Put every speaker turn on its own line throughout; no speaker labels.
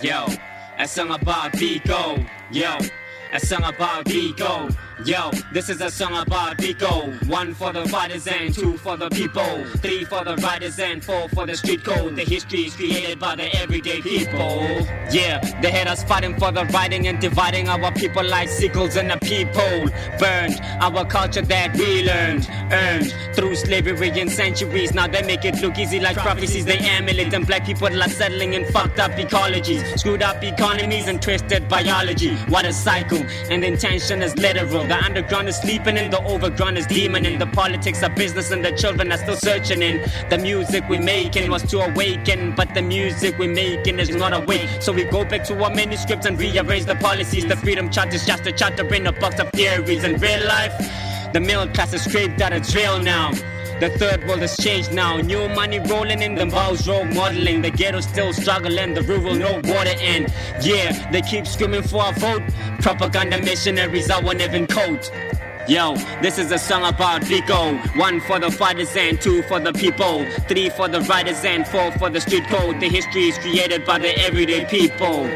Yo, I song about Biko. Yo, I song about Biko. Yo, this is a song about Biko. One for the fighters and two for the people. Three for the riders and four for the street code. The history is created by the everyday people. Yeah, they had us fighting for the writing and dividing our people like sickles in a peephole. Burned our culture that we learned, earned through slavery and centuries. Now they make it look easy like prophecies. They amulet and black people are settling in fucked up ecologies, screwed up economies and twisted biology. What a cycle, and the intention is literal. The underground is sleeping and the overground is demon. And the politics of business and the children are still searching in. The music we making was to awaken, but the music we making is not awake. So we go back to our manuscripts and rearrange the policies. The freedom chart is just a charter in a box of theories. In real life, the middle class is scraped out of jail now. The third world has changed now. New money rolling in, the bows role modeling. The ghetto still struggling, the rural no water in. Yeah, they keep screaming for a vote. Propaganda missionaries, I won't even code. Yo, this is a song about Biko. One for the fighters and two for the people. Three for the writers and four for the street code. The history is created by the everyday people.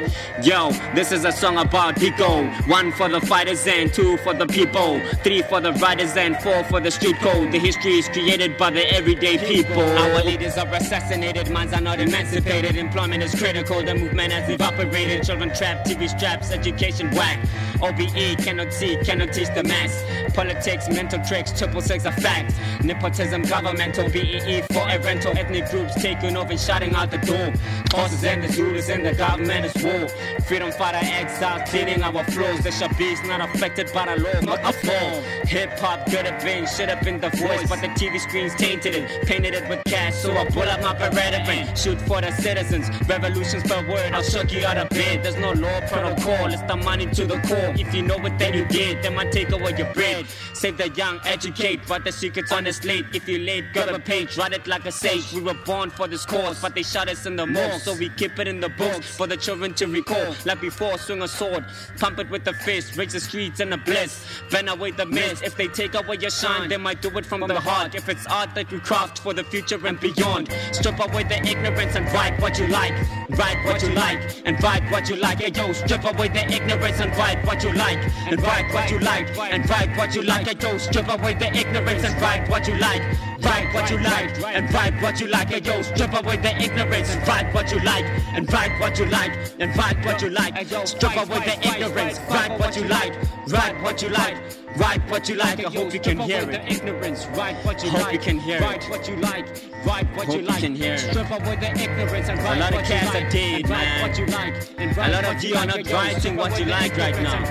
Yo, this is a song about Biko. One for the fighters and two for the people. Three for the writers and four for the street code. The history is created by the everyday people. Our leaders are assassinated, minds are not emancipated. Employment is critical, the movement has evaporated. Children trapped, TV straps, education whack. OBE cannot see, cannot teach the mass. Politics, mental tricks, triple six a fact. Nepotism, governmental, BEE for a rental. Ethnic groups taking over and shutting out the door. Causes and the rulers and the government is war. Freedom fighter exiles cleaning our floors. The shabis not affected by the law, not a flaw. Hip hop could have been shit up in the voice, but the TV screens tainted it, painted it with cash. So I pull up my Beretta and shoot for the citizens. Revolutions per word, I'll shook you out of bed. There's no law protocol, it's the money to the core. If you know what then you did. then might take away your bread. Save the young, educate, but the secrets on the slate. If you late, grab a page, write it like a sage. We were born for this cause, but they shot us in the morgue, so we keep it in the books for the children to recall. Like before, swing a sword, pump it with the fist, raise the streets in a bliss, burn away the mist. If they take away your shine, they might do it from the heart. If it's art that we craft for the future and beyond, strip away the ignorance and write what you like, write what you like, and write what you like. Hey yo, strip away the ignorance and write what you like, and write what you like, and write what you like. Hey yo, strip away the ignorance and write what you like, write what you like, and write what you like. Hey yo, strip away the ignorance and write what you like, and write what you like, and write what you like. Strip away the ignorance, write what you like, write what you like. Write what you like, I hope you can hear it.
Ignorance, write what you
Hope
like.
you can hear
write
it.
what you like. Write what
Hope
you like.
can hear it.
Strip away the ignorance and write what you like.
Dead,
and
man.
what you like. Write
lot of
you
are not writing what you like right now.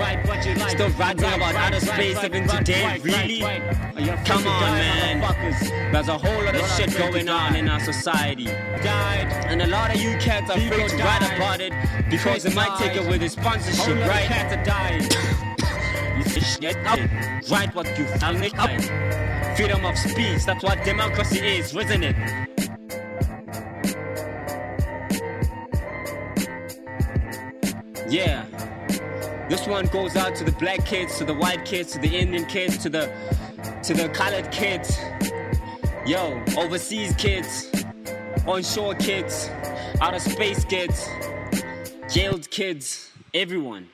Still writing about outer space even today? Really?
write, write. You're afraid
Come on, man. There's a whole lot of shit going on in our society. And a lot of you cats are afraid to write about it because it might take away the sponsorship, right?
cats are dying.
You fish get up. Write what you up. Freedom of speech, that's what democracy is, isn't it? Yeah. This one goes out to the black kids, to the white kids, to the Indian kids, to the to the colored kids. Yo, overseas kids, onshore kids, outer space kids, jailed kids, everyone.